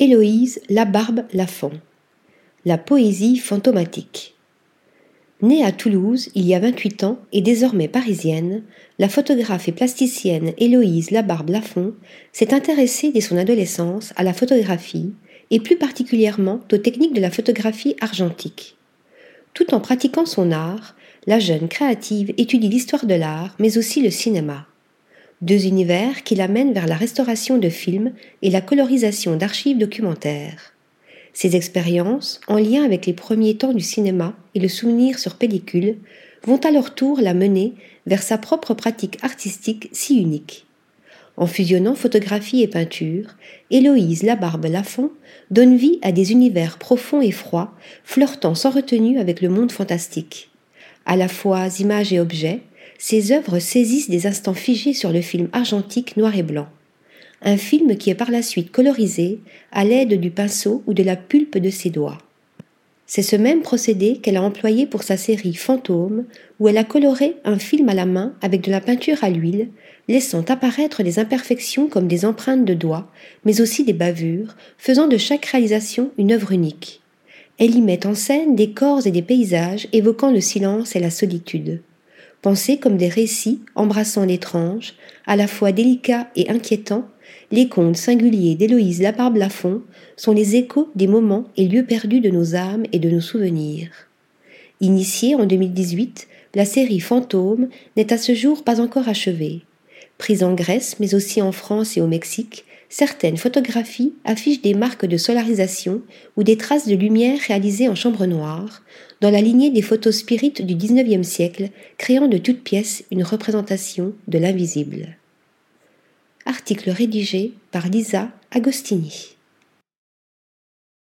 Héloïse Labarbe Lafont. La poésie fantomatique. Née à Toulouse il y a 28 ans et désormais parisienne, la photographe et plasticienne Héloïse Labarbe Lafont s'est intéressée dès son adolescence à la photographie et plus particulièrement aux techniques de la photographie argentique. Tout en pratiquant son art, la jeune créative étudie l'histoire de l'art mais aussi le cinéma deux univers qui l'amènent vers la restauration de films et la colorisation d'archives documentaires. Ces expériences, en lien avec les premiers temps du cinéma et le souvenir sur pellicule, vont à leur tour la mener vers sa propre pratique artistique si unique. En fusionnant photographie et peinture, Héloïse Labarbe Lafont donne vie à des univers profonds et froids, flirtant sans retenue avec le monde fantastique. À la fois images et objets, ses œuvres saisissent des instants figés sur le film argentique noir et blanc. Un film qui est par la suite colorisé à l'aide du pinceau ou de la pulpe de ses doigts. C'est ce même procédé qu'elle a employé pour sa série Fantôme, où elle a coloré un film à la main avec de la peinture à l'huile, laissant apparaître des imperfections comme des empreintes de doigts, mais aussi des bavures, faisant de chaque réalisation une œuvre unique. Elle y met en scène des corps et des paysages évoquant le silence et la solitude pensés comme des récits embrassant l'étrange, à la fois délicats et inquiétants, les contes singuliers d'Héloïse Labarbe Lafont sont les échos des moments et lieux perdus de nos âmes et de nos souvenirs. Initiée en 2018, la série Fantôme n'est à ce jour pas encore achevée. Prise en Grèce, mais aussi en France et au Mexique, certaines photographies affichent des marques de solarisation ou des traces de lumière réalisées en chambre noire, dans la lignée des photos spirites du XIXe siècle, créant de toutes pièces une représentation de l'invisible. Article rédigé par Lisa Agostini.